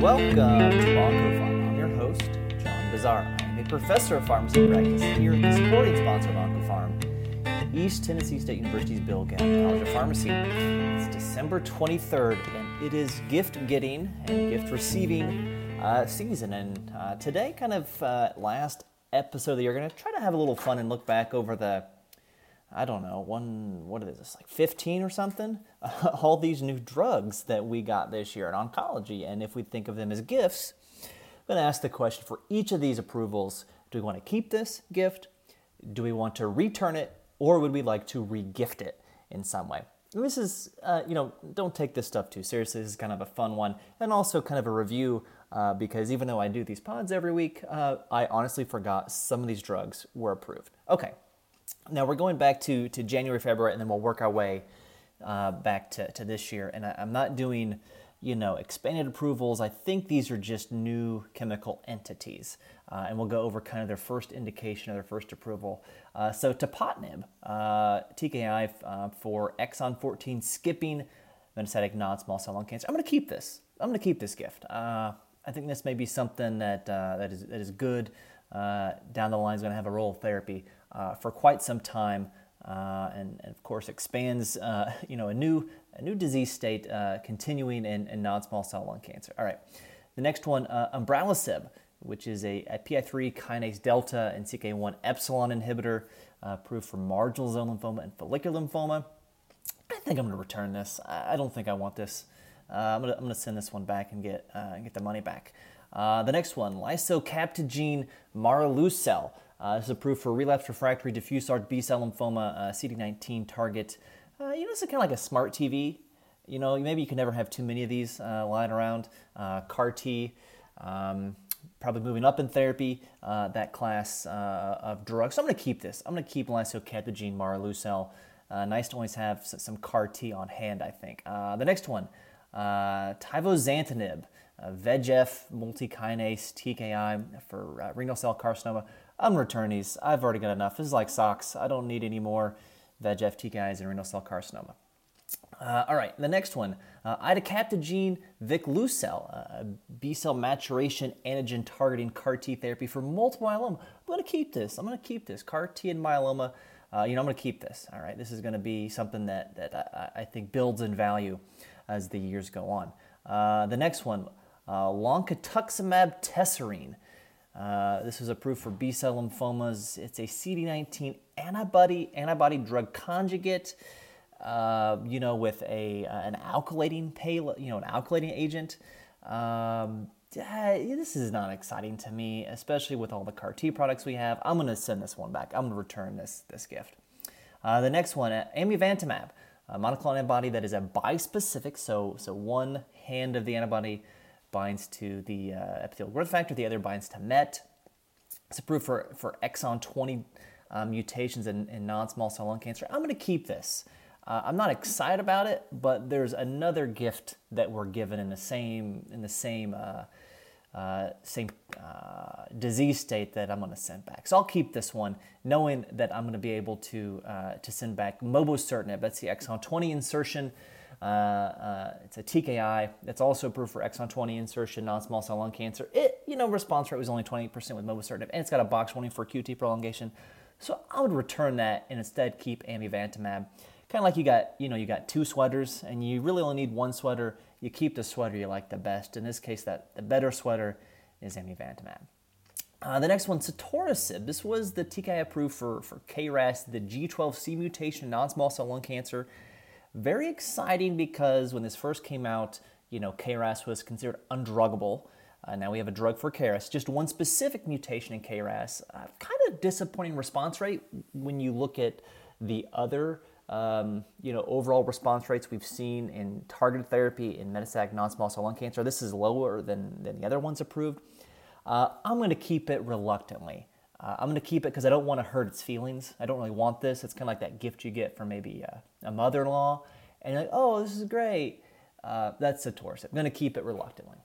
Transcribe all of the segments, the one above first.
Welcome to Oncopharm. I'm your host, Jon Bossaer. I am a professor of pharmacy practice here at the supporting sponsor of Oncopharm, East Tennessee State University's Bill Gatton College of Pharmacy. It's December 23rd, and it is gift getting and gift receiving uh, season. And uh, today, kind of uh, last episode the year, going to try to have a little fun and look back over the I don't know, one, what is this, like 15 or something? all these new drugs that we got this year in oncology. And if we think of them as gifts, I'm going to ask the question for each of these approvals do we want to keep this gift? Do we want to return it? Or would we like to regift it in some way? And this is, uh, you know, don't take this stuff too seriously. This is kind of a fun one. And also kind of a review uh, because even though I do these pods every week, uh, I honestly forgot some of these drugs were approved. Okay, now we're going back to, to January, February, and then we'll work our way uh, back to, to this year. And I, am not doing, you know, expanded approvals. I think these are just new chemical entities. Uh, and we'll go over kind of their first indication of their first approval. Uh, so tepotinib, uh, TKI uh, for exon 14 skipping metastatic non-small cell lung cancer. I'm going to keep this. I'm going to keep this gift. Uh, I think this may be something that, that, is, that is good. down the line is going to have a role of therapy uh, for quite some time, uh, and, and, of course expands uh, you know a new a new disease state uh, continuing in, in, non-small cell lung cancer. All right, the next one, uh, umbralisib, which is a, a, PI3 kinase delta and CK1 epsilon inhibitor approved for marginal zone lymphoma and follicular lymphoma. I think I'm going to return this. I, I don't think I want this. I'm going to send this one back and get get the money back. the next one, lisocabtagene maraleucel. Uh, this is approved for relapsed refractory diffuse large B cell lymphoma, uh, CD19 target. Uh, you know, this is kind of like a smart TV. You know, maybe you can never have too many of these uh, lying around. Uh, CAR T, um, probably moving up in therapy, uh, that class of drugs. So I'm going to keep this. I'm going to keep lisocabtagene maraleucel. nice to always have some CAR T on hand, I think. the next one, uh. VEGF multikinase TKI for renal cell carcinoma. I'm returning these. I've already got enough. This is like socks. I don't need any more VEGF TKIs and renal cell carcinoma. Uh, all right, the next one, uh, idecabtagene vicleucel, uh, B cell maturation antigen targeting CAR T therapy for multiple myeloma. I'm going to keep this. I'm going to keep this. CAR T and myeloma, uh, you know, I'm going to keep this. All right, this is going to be something that, that I, I, think builds in value as the years go on. Uh, the next one, uh, loncastuximab tesirine. Uh, this was approved for B cell lymphomas. It's a CD19 antibody antibody drug conjugate. Uh, you know, with a uh, an alkylating payload, you know, an alkylating agent. Um, this is not exciting to me, especially with all the CAR T products we have. I'm going to send this one back. I'm going to return this this gift. Uh, the next one, uh, amivantamab, a monoclonal antibody that is a bispecific, so so one hand of the antibody binds to the uh, epithelial growth factor, the other binds to MET. It's approved for, for exon 20 uh, mutations in, in non small cell lung cancer. I'm going to keep this. Uh, I'm not excited about it, but there's another gift that we're given in the same in the same uh, uh, same uh, disease state that I'm going to send back. So I'll keep this one, knowing that I'm going to be able to to send back mobocertinib. That's the exon 20 insertion. Uh, uh, it's a TKI that's also approved for exon 20 insertion, non-small cell lung cancer. It, you know, response rate was only 20% with mobocertinib, and it's got a box warning for QT prolongation. So I would return that and instead keep amivantamab. Kind of like you got, you know, you got two sweaters and you really only need one sweater. You keep the sweater you like the best. In this case, that the better sweater is amivantamab. Uh, the next one, sotorasib. This was the TKI approved for, for KRAS, the G12C mutation, non-small cell lung cancer. Very exciting because when this first came out, you know, KRAS was considered undruggable. Uh, now we have a drug for KRAS, just one specific mutation in KRAS. Uh, kind of disappointing response rate when you look at the other, um, you know, overall response rates we've seen in targeted therapy in metastatic non-small cell lung cancer. This is lower than, than the other ones approved. Uh, I'm going to keep it reluctantly. Uh, I'm going to keep it because I don't want to hurt its feelings. I don't really want this. It's kind of like that gift you get from maybe uh, a mother in law. And like, oh, this is great. Uh, that's sotorasib. I'm going to keep it reluctantly.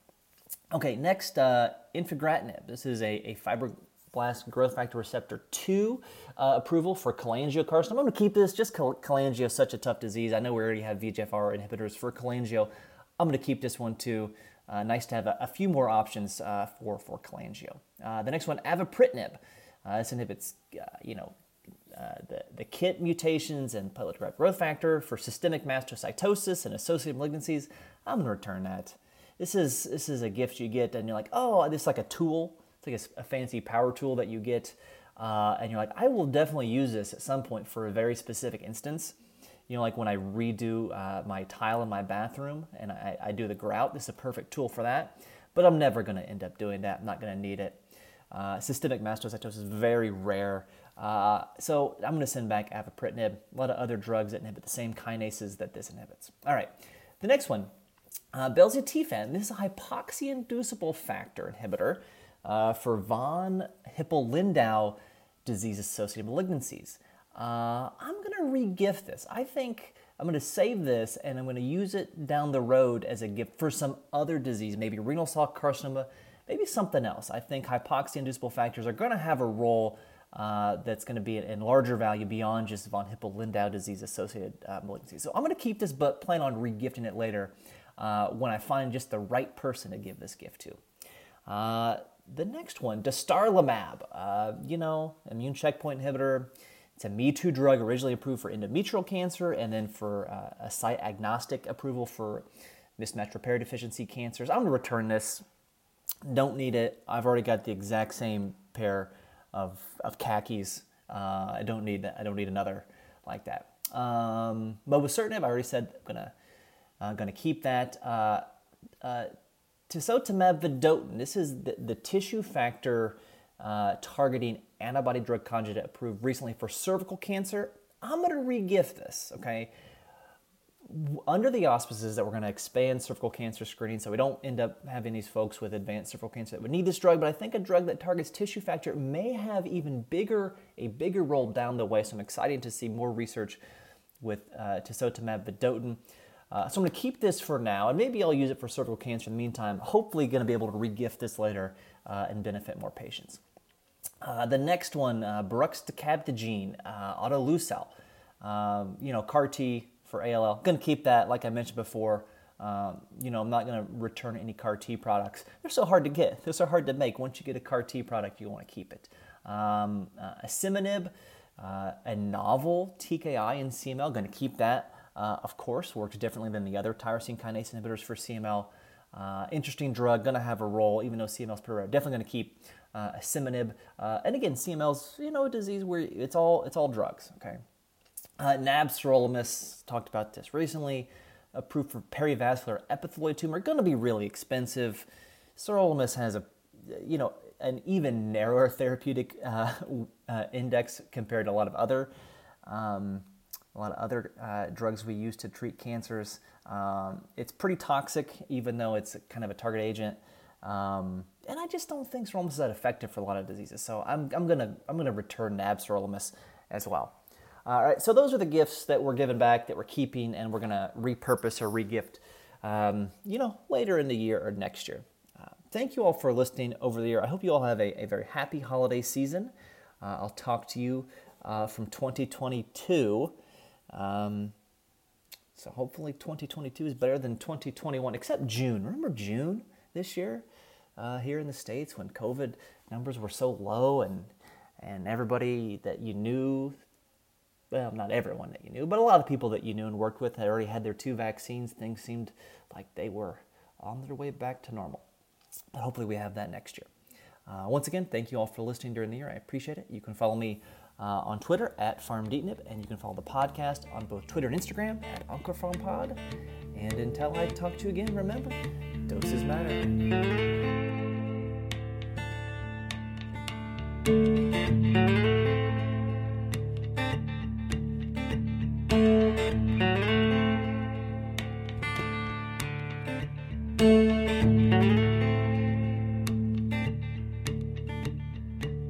Okay, next, uh, infigratinib. This is a, a fibroblast growth factor receptor 2 uh, approval for cholangiocarcinoma. I'm going to keep this. Just cholangio is such a tough disease. I know we already have VEGFR inhibitors for cholangio. I'm going to keep this one too. uh, nice to have a, a few more options for, for cholangio. The next one, avapritinib. Uh, this inhibits, uh, you know, uh, the, the KIT mutations and platelet-derived growth factor for systemic mastocytosis and associated malignancies. I'm going to return that. This is, this is a gift you get, and you're like, oh, this is like a tool. It's like a, a fancy power tool that you get, and you're like, I will definitely use this at some point for a very specific instance you know, like when I redo uh, my tile in my bathroom and I, I, do the grout, this is a perfect tool for that. But I'm never going to end up doing that. I'm not going to need it. Uh, systemic mastocytosis is very rare. Uh, so I'm going to send back avapritinib, a lot of other drugs that inhibit the same kinases that this inhibits. All right, the next one, uh, belzutifan. This is a hypoxia-inducible factor inhibitor uh, for von Hippel-Lindau disease-associated malignancies. Uh, I'm going to regift this. I think I'm going to save this and I'm going to use it down the road as a gift for some other disease, maybe renal cell carcinoma, maybe something else. I think hypoxia inducible factors are going to have a role uh, that's going to be in larger value beyond just von Hippel-Lindau disease associated uh, malignancy. So I'm going to keep this, but plan on regifting it later uh, when I find just the right person to give this gift to. Uh, the next one, dostarlimab, uh, you know, immune checkpoint inhibitor. It's a Me Too drug originally approved for endometrial cancer and then for uh, a site agnostic approval for mismatch repair deficiency cancers. I'm going to return this. Don't need it. I've already got the exact same pair of, of khakis. Uh, I don't need I don't need another like that. Um, mobocertinib, I already said I'm gonna uh, gonna keep that. Uh, uh, tisotumab vedotin. This is the, the tissue factor uh, targeting antibody drug conjugate approved recently for cervical cancer. I'm to regift this, okay? Under the auspices that we're going to expand cervical cancer screening so we don't end up having these folks with advanced cervical cancer that would need this drug, but I think a drug that targets tissue factor may have even bigger, a bigger role down the way. So I'm excited to see more research with uh, tisotumab vedotin. Uh, so I'm going to keep this for now, and maybe I'll use it for cervical cancer in the meantime. Hopefully, going to be able to regift this later uh, and benefit more patients. Uh, the next one, uh, Brexucabtagene, uh, autoleucel, um, you know, CAR T for ALL. Going to keep that, like I mentioned before. Um, you know, I'm not going to return any CAR T products. They're so hard to get. They're so hard to make. Once you get a CAR T product, you want to keep it. Um, uh, uh, a novel TKI in CML. Going to keep that. Uh, of course, works differently than the other tyrosine kinase inhibitors for CML. Uh, interesting drug, going to have a role, even though CML is pretty rare. Definitely going to keep uh, asciminib. Uh, and again, CML's you know a disease where it's all it's all drugs. Okay. Uh, nab-sirolimus talked about this recently. Approved for perivascular epithelioid tumor, going to be really expensive. Sirolimus has a you know an even narrower therapeutic uh, uh, index compared to a lot of other. Um, a lot of other uh, drugs we use to treat cancers. Um, it's pretty toxic, even though it's kind of a target agent. Um, and I just don't think sirolimus is that effective for a lot of diseases. So I'm, I'm gonna I'm gonna return nab-sirolimus as well. All right, so those are the gifts that we're giving back that we're keeping, and we're gonna repurpose or regift, um, you know, later in the year or next year. Uh, thank you all for listening over the year. I hope you all have a, a very happy holiday season. Uh, I'll talk to you uh, from 2022. Um, so hopefully 2022 is better than 2021, except June. Remember June this year uh, here in the States when COVID numbers were so low and, and everybody that you knew, well, not everyone that you knew, but a lot of people that you knew and worked with had already had their two vaccines. Things seemed like they were on their way back to normal. But hopefully we have that next year. Uh, once again, thank you all for listening during the year. I appreciate it. You can follow me uh, on Twitter at FarmDeetnip, and you can follow the podcast on both Twitter and Instagram at OncoPharmPod. And until I talk to you again, remember, doses matter.